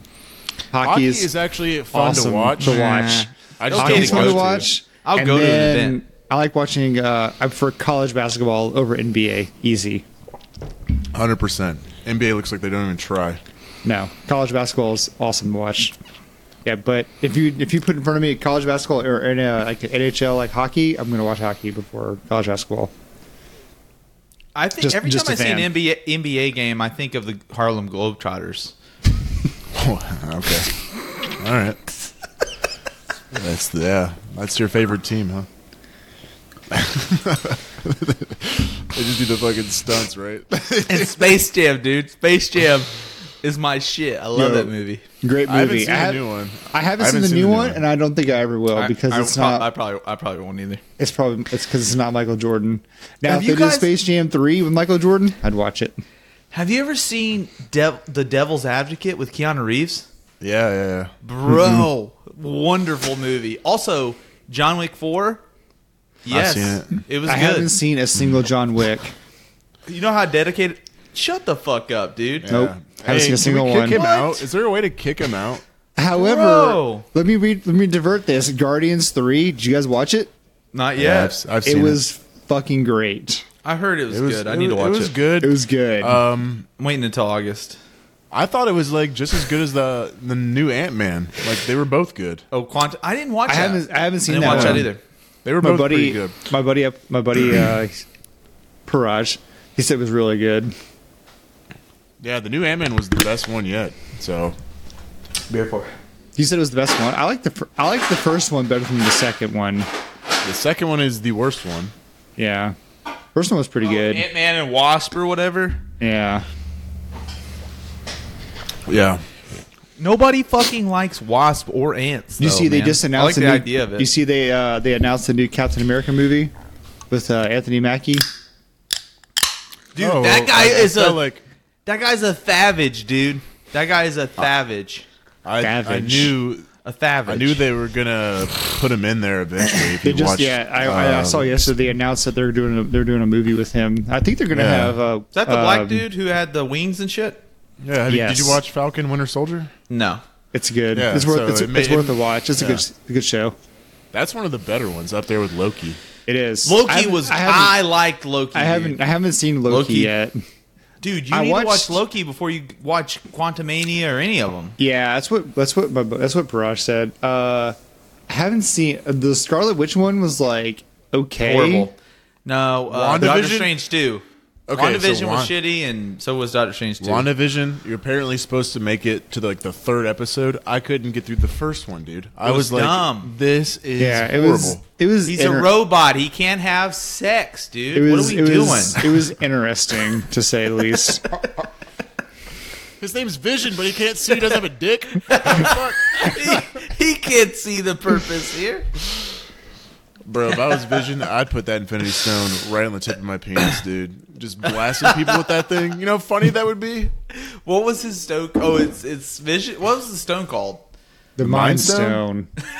Hockey, Hockey is, is actually fun awesome to watch. to watch. I just Okay, Hockey's don't fun to watch. I'll And go to an then event. I like watching. Uh, I prefer college basketball over NBA. Easy. Hundred percent. NBA looks like they don't even try. No, college basketball is awesome to watch. Yeah, but if you if you put in front of me college basketball or in a, uh, like NHL like hockey, I'm gonna watch hockey before college basketball. I think Just- every just time I a see an. NBA NBA game, I think of the Harlem Globetrotters. [laughs] Oh, okay. All right. That's the, yeah. That's your favorite team, huh? [laughs] they just do the fucking stunts, right? and Space Jam, dude. Space Jam is my shit. I love Yo, that movie. Great movie. I haven't movie. seen I, the have, new one. I haven't I seen haven't the new one, and I don't think I ever will because I, it's I, not. I probably I probably won't either. it's probably it's because it's not Michael Jordan. Now, Have if you they did Space Jam three with Michael Jordan, I'd watch it. Have you ever seen Dev- The Devil's Advocate with Keanu Reeves? Yeah, yeah, yeah. Bro, wonderful movie. Also, John Wick 4. Yes, seen it. was I good. haven't seen a single John Wick. you know how dedicated? Shut the fuck up, dude. Nope. Yeah. Haven't seen a single can we one. kick him What? out? Is there a way to kick him out? However, Bro. let me read. Let me divert this. Guardians three. Did you guys watch it? Not Yeah, yet. I've, I've It seen was fucking great. I heard it was, It was good. I it need to watch It it. was good. It was good. Um, I'm waiting until August. I thought it was like just as good as the the new Ant Man. Like they were both good. Oh, Quantum. I didn't watch I that. haven't. I haven't seen I didn't that watch one. that either. They were My both pretty buddy, good. my buddy, up, my buddy, uh, [clears throat] Paraj. He said it was really good. Yeah, the new Ant Man was the best one yet. So Beer for. He said it was the best one. I like the. fir- I like the first one better than the second one. the second one is the worst one. Yeah, first one was pretty good. Ant Man and Wasp or whatever. Yeah, Yeah. Nobody fucking likes Wasp or ants. you though, see, they man. just I announced like the new, idea of it. You see, they uh, they announced the new Captain America movie with uh, Anthony Mackie. dude, Oh, that guy I- I is a like that guy's a savage, dude. That guy is a Thavage. I, I Savage. knew A Thavage. I knew they were gonna put him in there eventually. If [laughs] They you just watch, yeah, I, I, I um, saw yesterday they announced that they're doing a, they're doing a movie with him. I think they're gonna Yeah. have uh, Is that the black um, dude who had the wings and shit? Yeah, have you- did you watch Falcon Winter Soldier? No. It's good. Yeah, it's worth so it's, it may- it's worth it- a watch. It's a good a good show. That's one of the better ones up there with Loki. It is. I Loki haven't- was. I I, haven't, liked Loki. I haven't dude. I haven't seen Loki, Loki. yet. Dude, you I need to watch Loki before you watch Quantumania or any of them. Yeah, that's what that's what my, that's what Paraj said. Uh, I haven't seen the Scarlet Witch one. Was like okay. Horrible. No, uh, Doctor WandaVision? Strange too. Okay, WandaVision so was shitty, and so was Doctor Strange too. WandaVision, you're apparently supposed to make it to like the third episode. I couldn't get through the first one, dude. I was was, like, dumb. this is Yeah, it horrible. was it was He's inter- a robot. He can't have sex, dude. Was what are we it doing? was it was interesting to say the least. [laughs] His name's Vision, but he can't see. He doesn't have a dick. [laughs] he, [laughs] he can't see the purpose here. Bro, if I was Vision, I'd put that Infinity Stone right on the tip of my penis, dude. Just blasting people with that thing. You know how funny that would be? What was his stone? Oh, it's it's vision. What was the stone called? The Mind Mind Stone? Stone.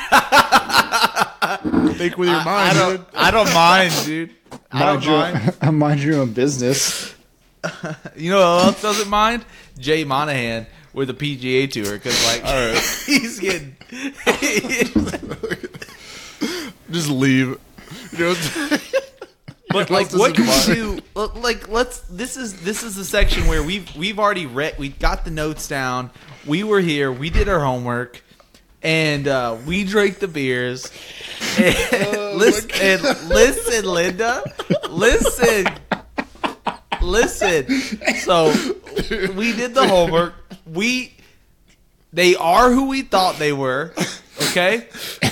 [laughs] Think with your I mind, don't. dude. I don't mind, dude. I Mind don't your, mind. [laughs] mind your own business. [laughs] You know who else doesn't mind? Jay Monahan with the PGA Tour because like he's getting. Just leave. You know, But like, what doesn't can we mind? do? Like, let's. This is this is the section where we've we've already read. We got the notes down. We were here. We did our homework, and uh, we drank the beers. [laughs] And listen, and listen, Linda, listen, listen. So we did the homework. We they are who we thought they were. Okay,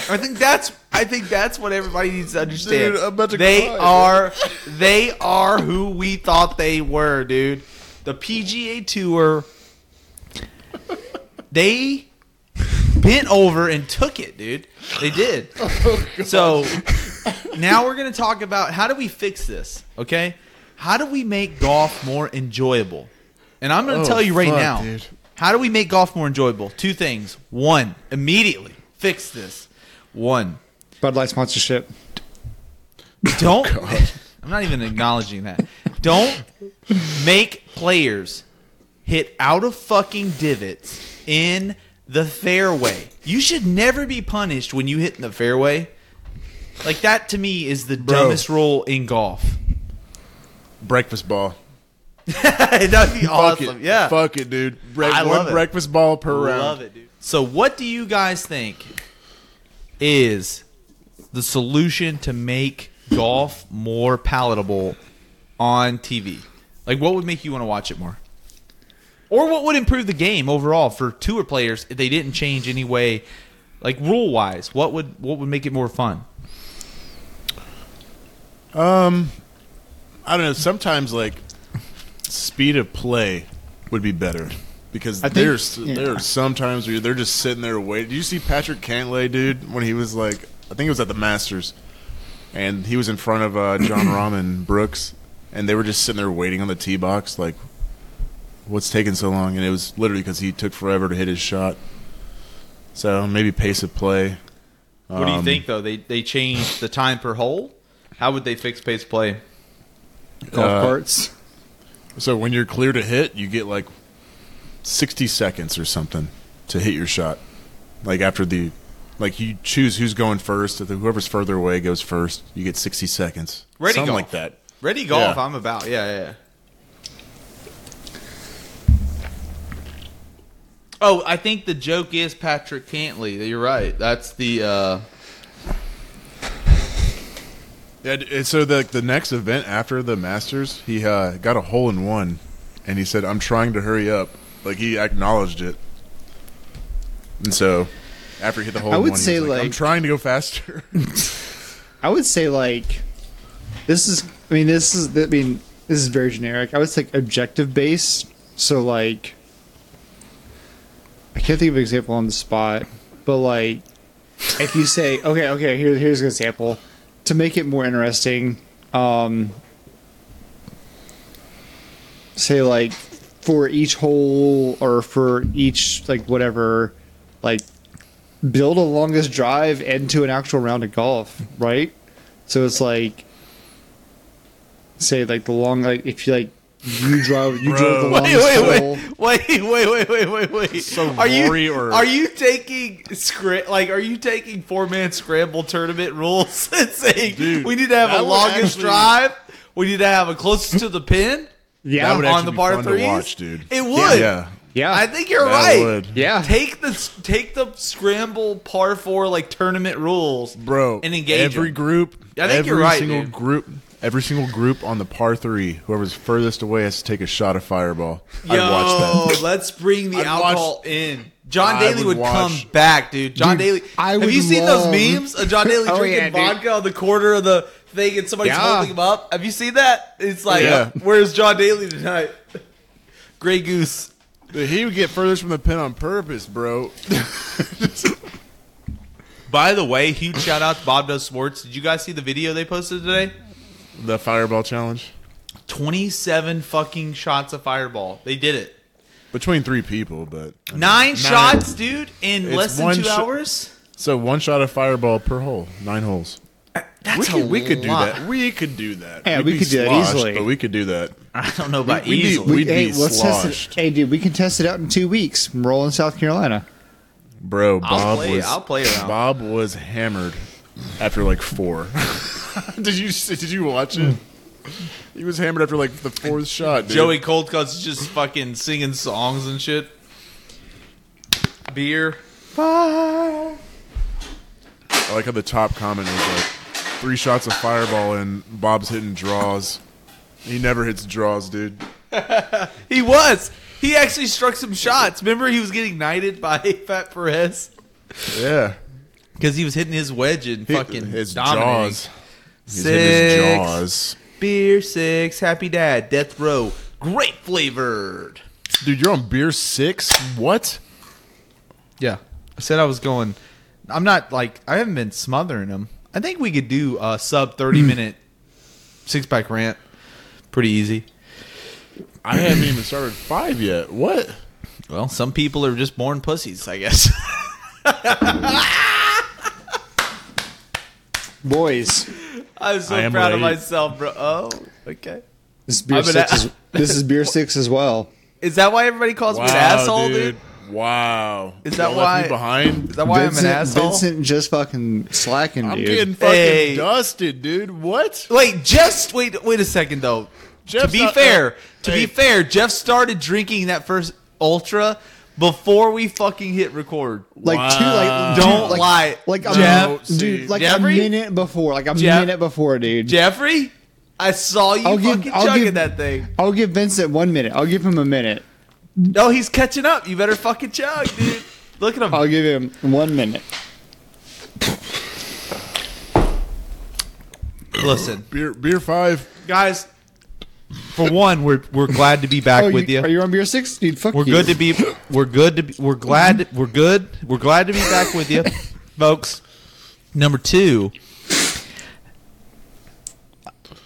I think that's I think that's what everybody needs to understand. Dude, I'm about to they cry, are they are who we thought they were, dude. The PGA Tour. They bent over and took it, dude. They did. [laughs] Oh, so now we're going to talk about how do we fix this, okay? How do we make golf more enjoyable? And I'm going to Oh, tell you right fuck, now. dude. How do we make golf more enjoyable? Two things. One, immediately fix this. One, Bud Light sponsorship. don't. [laughs] Oh, I'm not even acknowledging that. Don't make players hit out of fucking divots in the fairway. You should never be punished when you hit in the fairway. Like that to me is the Bro. dumbest rule in golf. Breakfast ball. [laughs] That'd be Fuck awesome. it. Yeah. Fuck it, dude. Bre- I one love it. breakfast ball per round. Love it, dude. So, what do you guys think is the solution to make golf more palatable on TV? Like, what would make you want to watch it more? Or what would improve the game overall for tour players if they didn't change any way, like rule wise? What would what would make it more fun? Um, I don't know. Sometimes like speed of play would be better because I think- there's yeah. there are sometimes where they're just sitting there waiting. Did you see Patrick Cantlay, dude, when he was like, I think it was at the Masters, and he was in front of uh, Jon [coughs] Rahm and Brooks, and they were just sitting there waiting on the tee box, like, what's taking so long? And it was literally because he took forever to hit his shot. So maybe pace of play. What do you Um, think though? They they changed the time per hole. How would they fix pace of play? Golf Uh, carts. So when you're clear to hit, you get like 60 seconds or something to hit your shot. Like after the, like you choose who's going first. Whoever's further away goes first, you get 60 seconds. Ready something golf. like that. Ready golf, Yeah. I'm about. Yeah, yeah, yeah. Oh, I think the joke is Patrick Cantlay. You're right. That's the uh Yeah. So the the next event after the Masters, he uh, got a hole in one, and he said, "I'm trying to hurry up." Like he acknowledged it. And so, after he hit the hole I would one, say, was like, "I'm trying to go faster." [laughs] I would say like this is. I mean, this is. I mean, this is very generic. I would say objective based. So like, I can't think of an example on the spot, but like, if you say, [laughs] okay, okay, here, here's an example to make it more interesting. Um, say like for each hole or for each like whatever, like build a longest drive into an actual round of golf, right? So it's like, say like the long like if you like you drive you drove the [laughs] Wait, longest wait, hole. wait, wait, wait, wait, wait, wait, wait. So are you or- are you taking scra- like are you taking four man scramble tournament rules [laughs] and saying Dude, we need to have a longest actually- drive? We need to have a closest to the pin Yeah, That would on the par fun to threes. watch, dude. It would. Yeah. yeah. I think you're That right. would. yeah. Take the take the scramble par four like tournament rules, bro. and engage every 'em. group. I think every you're right, single dude. group. Every single group on the par three, whoever's furthest away has to take a shot of fireball. Yo, I'd watch that. let's bring the I'd alcohol in. John I Daly would would, come back, dude. John Dude, Daly. I have you seen love- those memes of John Daly [laughs] Oh, drinking yeah, dude. vodka on the corner of the thing and somebody's Yeah. holding him up? Have you seen that? It's like, Yeah. [laughs] where's John Daly tonight? [laughs] Grey Goose. Dude, He would get furthest from the pin on purpose, bro. [laughs] By the way, huge shout out to Bob Does Sports. Did you guys see the video they posted today? the fireball challenge 27 fucking shots of fireball. They did it. between three people, but Nine, shots, dude, in less than two shot- hours? So one shot of fireball per hole, nine holes. That's we could, a we could do that. We could do that. Yeah, We'd we be could do that sloshed, easily. But we could do that. I don't know about We'd be- easily. we'd hey, be let's test sloshed. it. Hey, dude, we can test it out in two weeks. Roll in South Carolina. Bro, Bob I'll play, was I'll play around. Bob was hammered after like four. [laughs] did you did you watch it? He was hammered after like the fourth shot. Dude. Joey Cold Cuts is just fucking singing songs and shit. Beer. I like how the top comment is like three shots of fireball and Bob's hitting draws. He never hits draws, dude. [laughs] He was. He actually struck some shots. Remember, he was getting knighted by [laughs] Fat Perez Yeah. because he was hitting his wedge and Hit fucking his dominating. jaws. He's hitting his Six. jaws. Beer six, happy dad, death row, grape flavored. Dude, you're on beer six? What? Yeah, I said I was going. I'm not like I haven't been smothering them. I think we could do a sub 30 hmm. minute six pack rant. Pretty easy. I haven't even started five yet. What? Well, some people are just born pussies, I guess. Boys, I'm so I am proud of late. myself, bro. Oh, okay. this is beer I'm an six. a- Is, this is beer six as well. Is that why everybody calls me an asshole, dude? Wow. Is that Y'all why- left me behind? Is that why Vincent, I'm an asshole? Vincent just fucking slacking, I'm dude. getting fucking Hey. dusted, dude. What? Wait, just wait. Wait a second, though. to be not- fair, uh, to hey. be fair, Jeff started drinking that first ultra before we fucking hit record. like two, like dude, Don't like, lie. like a Jeff- minute, dude, like Jeffrey? a minute before, like a Jeff- minute before, dude. Jeffrey, I saw you I'll give- fucking I'll chugging give- that thing. I'll give Vincent one minute. I'll give him a minute. No, he's catching up. You better fucking chug, dude. Look at him. I'll give him one minute. Listen, Beer beer five. guys. For one, we're we're glad to be back Oh, with you. Are you on beer six, dude? Fuck We're you. good to be. We're good to be. We're glad. We're good. We're glad to be back with you, [laughs] folks. Number two.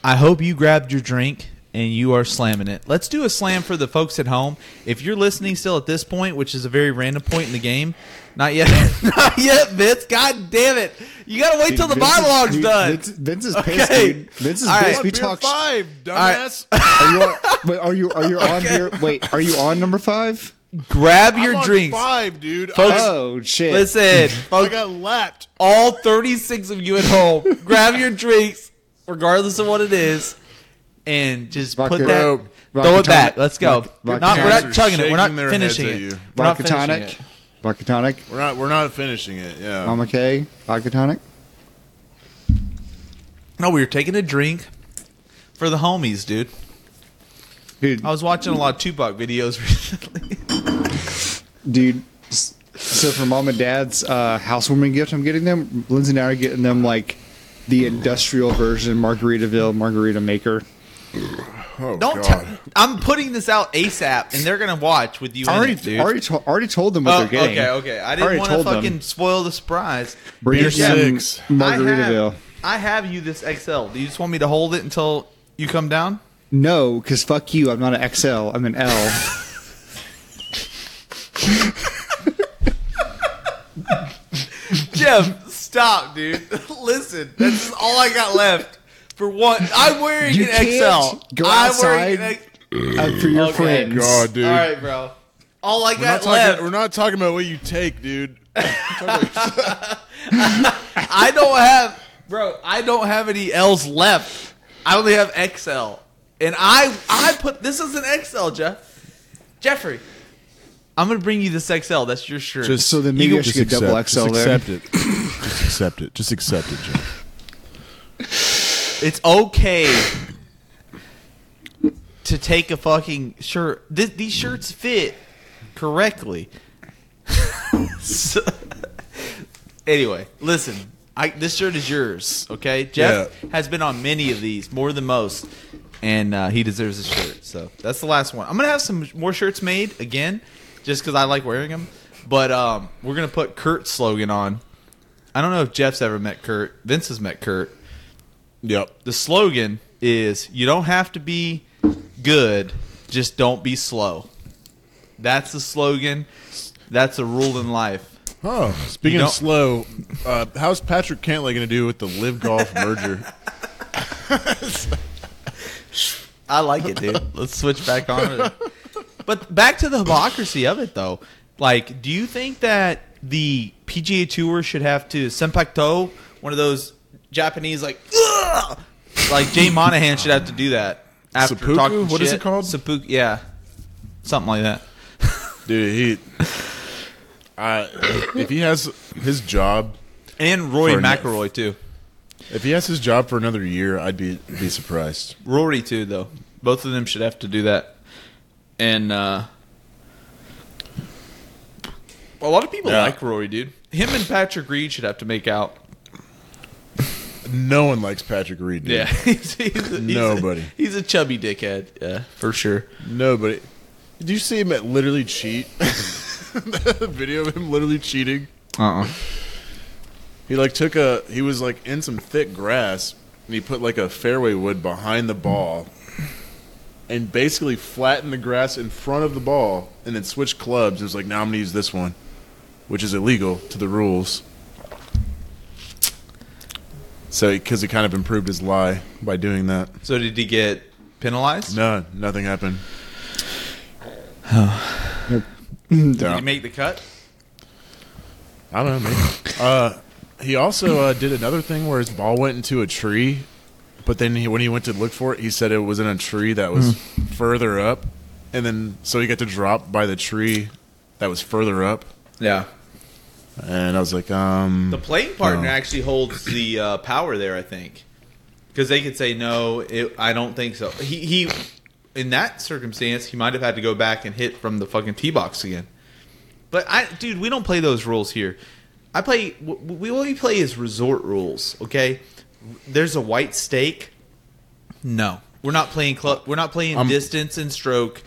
I hope you grabbed your drink and you are slamming it. Let's do a slam for the folks at home. If you're listening still at this point, which is a very random point in the game, not yet, [laughs] not yet, Vince. God damn it! You gotta wait till the Vince is- monologue's dude, done. Vince, Vince is pissed, Okay. dude. Vince is All pissed. right. We beer talk. five, right. dumbass. [laughs] Are you on, wait, are you are you on beer? Wait, are you on number five? Grab your I'm on drinks, five, dude. Folks- Oh shit! Listen, [laughs] I folks, got lapped. all 36 of you at home, grab your drinks, regardless of what it is, and just Vodka- put that, Bro, throw vodka it back. tonic. Let's go. Vodka- We're not, we're tonic. not chugging it. We're not Shaking their finishing heads it. at you. We're not Vodka finishing tonic. it. Vodka tonic. We're not. We're not finishing it. Yeah. Mama K. Vodka tonic. No, we were taking a drink for the homies, dude. Dude, I was watching a lot of Tupac videos [laughs] recently. dude. s- So for mom and dad's uh, housewarming gift, I'm getting them. Lindsay and I are getting them like the industrial version Margaritaville margarita maker. Oh Don't. God. T- I'm putting this out ASAP, and they're gonna watch with you I in already it, dude. already to- already told them what Oh, they're getting. okay, okay. I didn't want to told them. fucking spoil the surprise. Bring Beer six. Margaritaville. I have, I have you this XL. Do you just want me to hold it until you come down? No, because fuck you. I'm not an XL. I'm an L. [laughs] Jeff, stop, dude. [laughs] Listen, that's just all I got left. For one, I'm wearing You an can't XL. go I'm outside wearing an X- Uh, for your Okay. friends. God, dude. All right, bro. All I We're not, got talking, left. we're not talking about what you take, dude. [laughs] I don't have, bro. I don't have any L's left. I only have XL, and I I put this is an XL, Jeff. Jeffrey, I'm gonna bring you this XL. That's your shirt. Just So then maybe You- I should get double accept, XL just there. accept it. just accept it. Just accept it, Jim. It's okay to take a fucking shirt. Th- these shirts fit correctly. So- [laughs] anyway, listen. I, this shirt is yours, okay? Jeff Yeah. has been on many of these, more than most, and uh, he deserves a shirt. So that's the last one. I'm gonna have some more shirts made again, just because I like wearing them. But um, we're gonna put Kurt's slogan on. I don't know if Jeff's ever met Kurt. Vince has met Kurt Yep. the slogan is you don't have to be good, just don't be slow. That's the slogan. That's a rule in life. Oh, speaking of don't- slow, uh, how's Patrick Cantlay going to do with the LIV Golf merger? I like it, dude. [laughs] Let's switch back on it. But back to the hypocrisy of it, though. Like, do you think that the PGA Tour should have to senpakto, one of those Japanese, like, "Ugh!" like Jay Monahan should have to do that after Seppuku? talking What is shit. it called? Seppuku, yeah, something like that. [laughs] Dude, he. Uh, if he has his job, And Roy For McIlroy too. if he has his job for another year, I'd be be surprised. Rory too, though. Both of them should have to do that. And uh, a lot of people Yeah. like Rory, dude. Him and Patrick Reed should have to make out. No one likes Patrick Reed. dude. Yeah, [laughs] he's, he's a, he's Nobody. A, he's a chubby dickhead. Yeah, for sure. Nobody. Did you see him at literally cheat? [laughs] the video of him literally cheating. Uh. uh He like took a. He was like in some thick grass, and he put like a fairway wood behind the ball, and basically flattened the grass in front of the ball, and then switched clubs. It was like, now I'm gonna use this one, which is illegal to the rules. So, because he kind of improved his lie by doing that. So did he get penalized? No, nothing happened. Did Yeah. he make the cut? I don't know. Maybe. uh, he also uh, did another thing where his ball went into a tree, but then he, when he went to look for it, he said it was in a tree that was further up, and then so he got to drop by the tree that was further up, Yeah. And I was like, um, The playing partner No. actually holds the uh, power there, I think, because they could say no. It, I don't think so. He he, in that circumstance, he might have had to go back and hit from the fucking tee box again. But I, dude, we don't play those rules here. I play. We what we play is resort rules. Okay, there's a white stake. No, we're not playing club. We're not playing I'm- distance and stroke.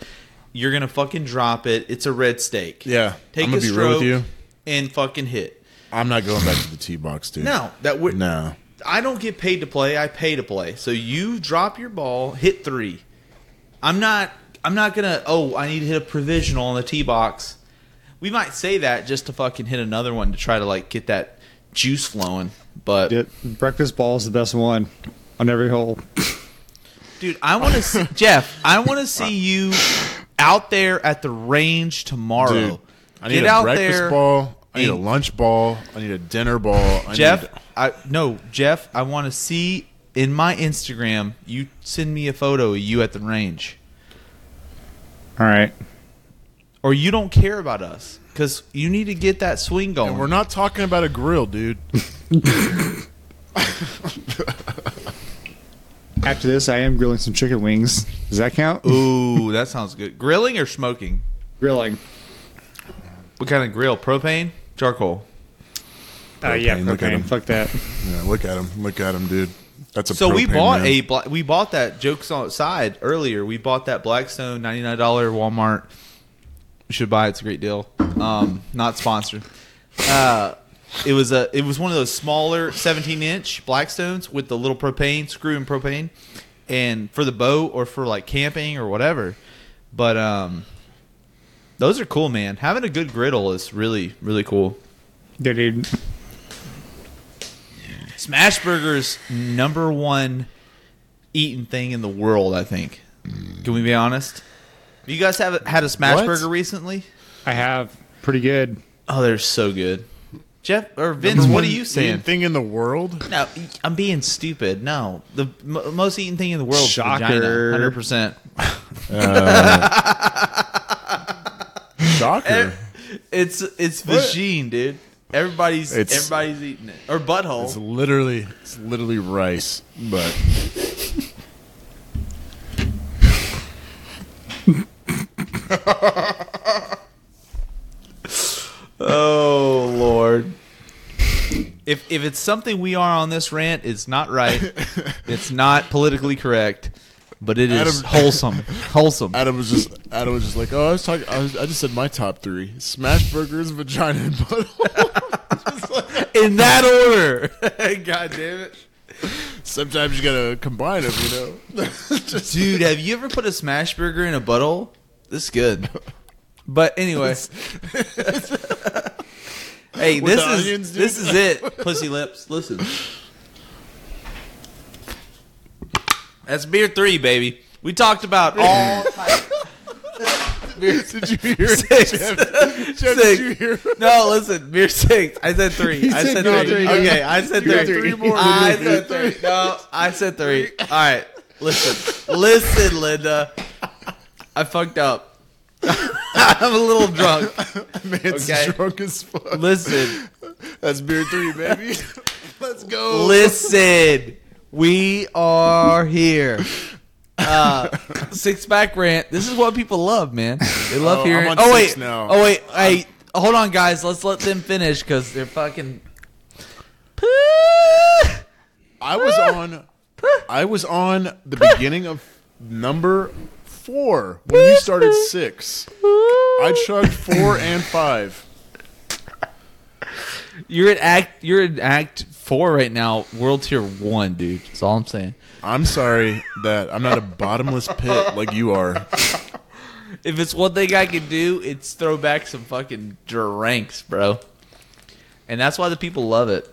You're gonna fucking drop it. It's a red stake. yeah, Take I'm gonna a be stroke real with you. And fucking hit. I'm not going back to the tee box, dude. No, that would no. I don't get paid to play. I pay to play. So you drop your ball, hit three. I'm not. I'm not gonna. Oh, I need to hit a provisional on the tee box. We might say that just to fucking hit another one to try to like get that juice flowing. But Yeah, breakfast ball is the best one on every hole. dude, I want to see Jeff. I want to see you out there at the range tomorrow. Dude, I need Get a out breakfast there. ball. I need a lunch ball. I need a dinner ball. I Jeff, need, I no, Jeff, I want to see in my Instagram you send me a photo of you at the range. All right. Or you don't care about us cuz you need to get that swing going. and we're not talking about a grill, dude. [laughs] After this, I am grilling some chicken wings. Does that count? Ooh, that sounds good. Grilling or smoking? Grilling. What kind of grill? Propane? Charcoal. Uh, yeah, Propane, look at him. Fuck that. Yeah, look at him. Look at him, dude. That's a So we bought man. a bla- we bought that jokes outside earlier. We bought that Blackstone ninety nine dollar Walmart. You should buy it. It's a great deal. Um, not sponsored. Uh, it was a it was one of those smaller seventeen inch Blackstones with the little propane screw and propane, and for the boat or for like camping or whatever. But um, those are cool, man. Having a good griddle is really really cool. Yeah, dude. Smash Burger's number one eaten thing in the world. I think. Can we be honest? You guys have had a Smash What? Burger recently? I have pretty good. Oh, they're so good. Jeff or Vince, what are you saying? Thing in the world. No, I'm being stupid. No, the m- most eaten thing in the world is Shocker. Hundred percent. [laughs] Uh, Shocker. It's it's vagine, dude. Everybody's It's- everybody's eating it or butthole. It's literally it's literally rice, but [laughs] Oh Lord. If if it's something we are on this rant, it's not right. [laughs] it's not politically correct, but it is Adam- wholesome. [laughs] wholesome. Adam was just Adam was just like, oh, I was talking. I, was, I just said my top three: smash burgers, vagina, and butthole. [laughs] In that order. [laughs] God damn it. Sometimes you gotta combine them, you know. just Dude, have you ever put a smash burger in a butthole? This is good. But anyway. hey, With this the is onions, dude? this is it. Pussy lips. Listen. That's beer three, baby. We talked about all [laughs] did you hear? Six. Jeff? Jeff, did you hear? No, listen, beer six. I said three. I said said no, three. three. Okay, I said three. three more. I said three. No, I said three. All right, listen, listen, Linda. I fucked up. [laughs] I'm a little drunk. Man's Okay. drunk as fuck. Listen, That's beer three, baby. [laughs] Let's go. listen. We are here. [laughs] Uh, six pack rant. This is what people love, man. They love Oh, hearing. I'm on oh six wait, now. oh wait, hey, hold on, guys. Let's let them finish because they're fucking. I was on. I was on the beginning of number four when you started six. I chugged four and five. You're at act. You're in act four right now. World tier one, dude. That's all I'm saying. I'm sorry that I'm not a bottomless pit like you are. If it's one thing I can do, it's throw back some fucking drinks, bro. And that's why the people love it.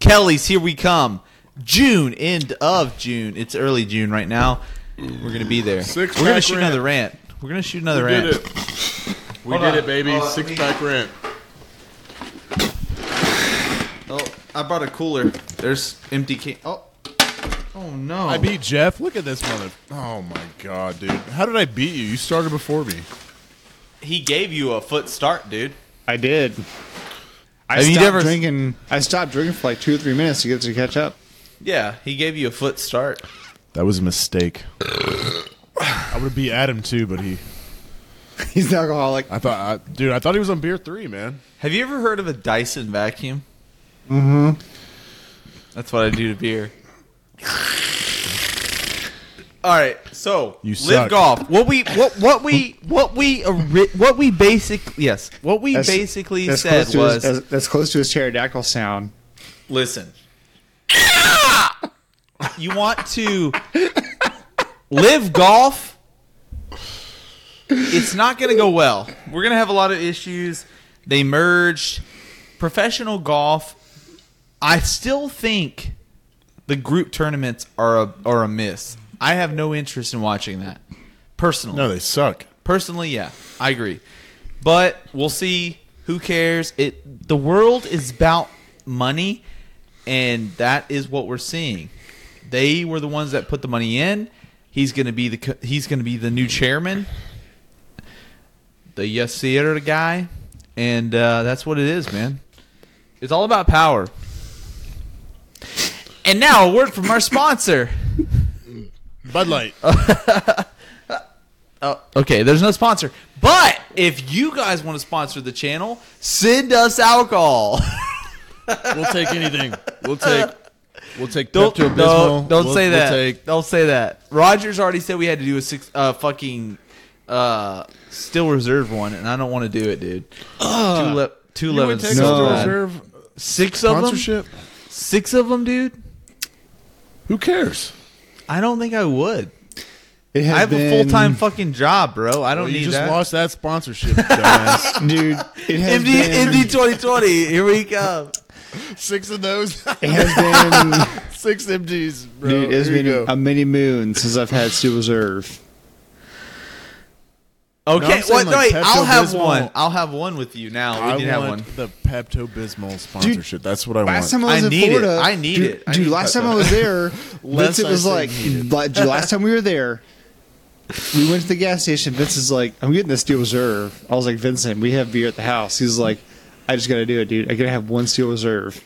Kelly's here we come. June, end of June. It's early June right now. We're gonna be there. Six We're gonna pack shoot rant. another rant. We're gonna shoot another We rant. did it. We Hold did on. it, baby. Hold on, let Six me- pack rent. Oh, I brought a cooler. There's empty can. Oh, oh no! I beat Jeff. Look at this mother. Oh my god, dude. How did I beat you? You started before me. He gave you a foot start, dude. I did. I Have you stopped never- drinking. I stopped drinking for like two or three minutes to get to catch up. Yeah, he gave you a foot start. That was a mistake. I would have beat Adam too, but he. [laughs] He's an alcoholic. I thought, I, dude. I thought he was on beer three, man. Have you ever heard of a Dyson vacuum? Mm-hmm. That's what I do to beer. All right, so You LIV suck. golf. What we what what we what we ori- what we basically yes what we That's- basically That's said close to was his, as- that's close to his pterodactyl sound. listen. you want to LIV golf? It's not going to go well. We're going to have a lot of issues. They merged professional golf. I still think the group tournaments are a are a miss. I have no interest in watching that. Personally. No, they suck. Personally, yeah, I agree. But we'll see. Who cares? It the world is about money, and that is what we're seeing. They were the ones that put the money in. He's gonna be the he's gonna be the new chairman, the yes theater guy, and uh, that's what it is, man. It's all about power. And now a word from our sponsor. Bud Light. [laughs] Oh, okay, there's no sponsor. But if you guys want to sponsor the channel, send us alcohol. [laughs] we'll take anything. We'll take. We'll take don't Pepto Bismol. don't, don't We'll- say we'll that. take- don't say that. Rogers already said we had to do a six, uh, fucking uh, Steel Reserve one, and I don't want to do it, dude. two le- two lemons. take so a No. reserve Six of them. sponsorship. Six of them, dude. Who cares? I don't think I would. It has I have a full time fucking job, bro. I don't Well, need you just that. lost that sponsorship, [laughs] dumbass. dude. It has MD, been. MD 2020. Here we go. Six of those. It has been. [laughs] Six MGs, bro. dude, it's Here you been go. a mini moon since I've had Steel Reserve. Okay, No, I'm saying, what? like, wait, I'll have one. I'll have one with you now. We I need to have want one. the Pepto Bismol sponsorship. That's what I Last want. time I was I in need it. Florida, I need dude, it. I dude, need last Pepto. [laughs] time I was there, Less Vincent was like, like, dude, last time we were there, we went to the gas station. Vince is like, I'm getting the Steel Reserve. I was like, Vincent, we have beer at the house. He's like, I just got to do it, dude. I got to have one Steel Reserve.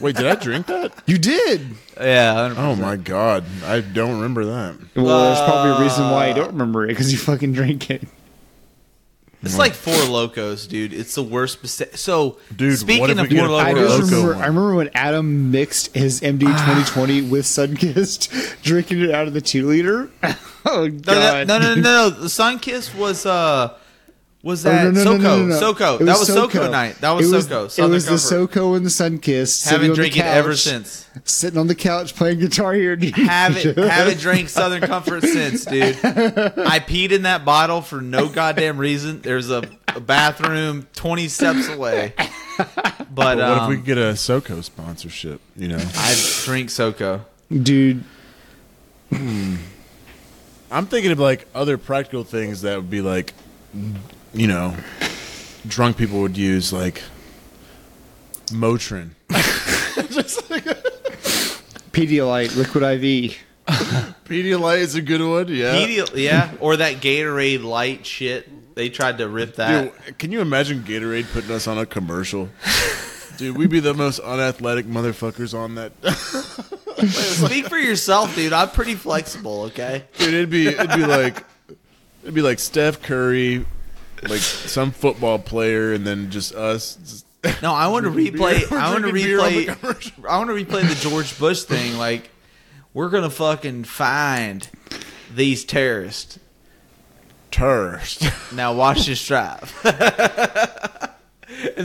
Wait, did I drink that? [laughs] You did. Yeah. 100%. Oh my god, I don't remember that. Well, there's probably a reason why you uh, don't remember it because you fucking drink it. It's like Four Lokos, dude. It's the worst. Mistake. So, Dude, what speaking if of get four a I Four Lokos, just Loko remember. one. I remember when Adam mixed his MD 2020 with Sunkist, [laughs] drinking it out of the two liter. [laughs] oh no, no, god! no, no, no, [laughs] no. The Sunkist was uh, was Oh, that no, no, no, SoCo? no, no, no. SoCo. It That was SoCo night. That was, it was SoCo. It Southern was the Comfort. SoCo and the Sunkist. Haven't sitting on drank the it ever couch, since. Sitting on the couch playing guitar here. [laughs] Haven't haven't drank Southern Comfort since, dude. I peed in that bottle for no goddamn reason. There's a, a bathroom 20 steps away. But But what if um, we could get a SoCo sponsorship? You know, I drink SoCo. dude. I'm thinking of like other practical things that would be like, you know, drunk people would use like Motrin. [laughs] Pedialyte, liquid IV. Pedialyte is a good one. Yeah. Pedial- yeah, or that Gatorade light shit. They tried to rip that. Dude, can you imagine Gatorade putting us on a commercial? Dude, we'd be the most unathletic motherfuckers on that. [laughs] Speak for yourself, dude. I'm pretty flexible. Okay. Dude, it'd be it'd be like it'd be like Steph Curry, like some football player, and then just us. Just, No, I want to replay. beer- I want to drinking beer on the replay. I want to replay the George Bush thing. Like, we're gonna fucking find these terrorists. Turst. [laughs] Now watch this drive. [laughs] and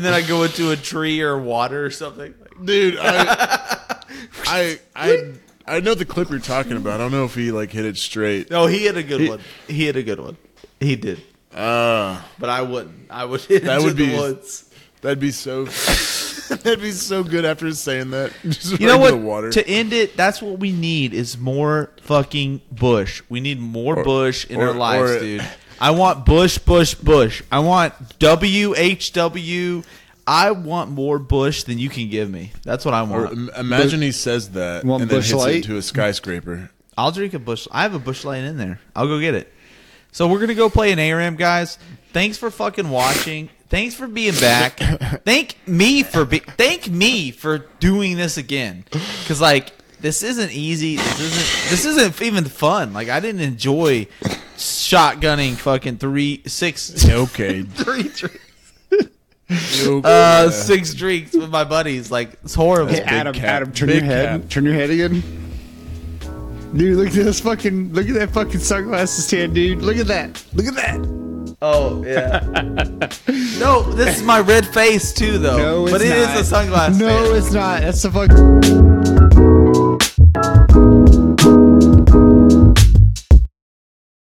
then I go into a tree or water or something. Dude, I, [laughs] I, I, I know the clip you're talking about. I don't know if he like hit it straight. No, he had a good one. He had a good one. He did, Uh, but I wouldn't. I would hit That into would the be- woods. that'd be so. [laughs] that'd be so good after saying that. [laughs] Just You know what? The water. To end it, that's what we need is more fucking Bush. We need more Or- Bush in or- our lives, or- dude. I want Bush, Bush, Bush. I want WHW. I want more Bush than you can give me. That's what I want. im- imagine he says that and then Busch hits Light? it into a skyscraper. I'll drink a Bush. I have a Busch Light in there. I'll go get it. So we're gonna go play an ARAM, guys. Thanks for fucking watching. Thanks for being back. thank me for be- thank me for doing this again. Cause like this isn't easy. This isn't this isn't even fun. Like I didn't enjoy shotgunning fucking three six Okay. [laughs] three drinks. okay. Uh, six drinks with my buddies. Like it's horrible. Hey, big Adam. Adam, turn Big your head. cap. Turn your head again. Dude, look at this fucking. Look at that fucking sunglasses stand, dude. Look at that. Look at that. Oh yeah. [laughs] no, this is my red face too, though. No, it's but it is not. a sunglass. No, it's not. That's the fuck.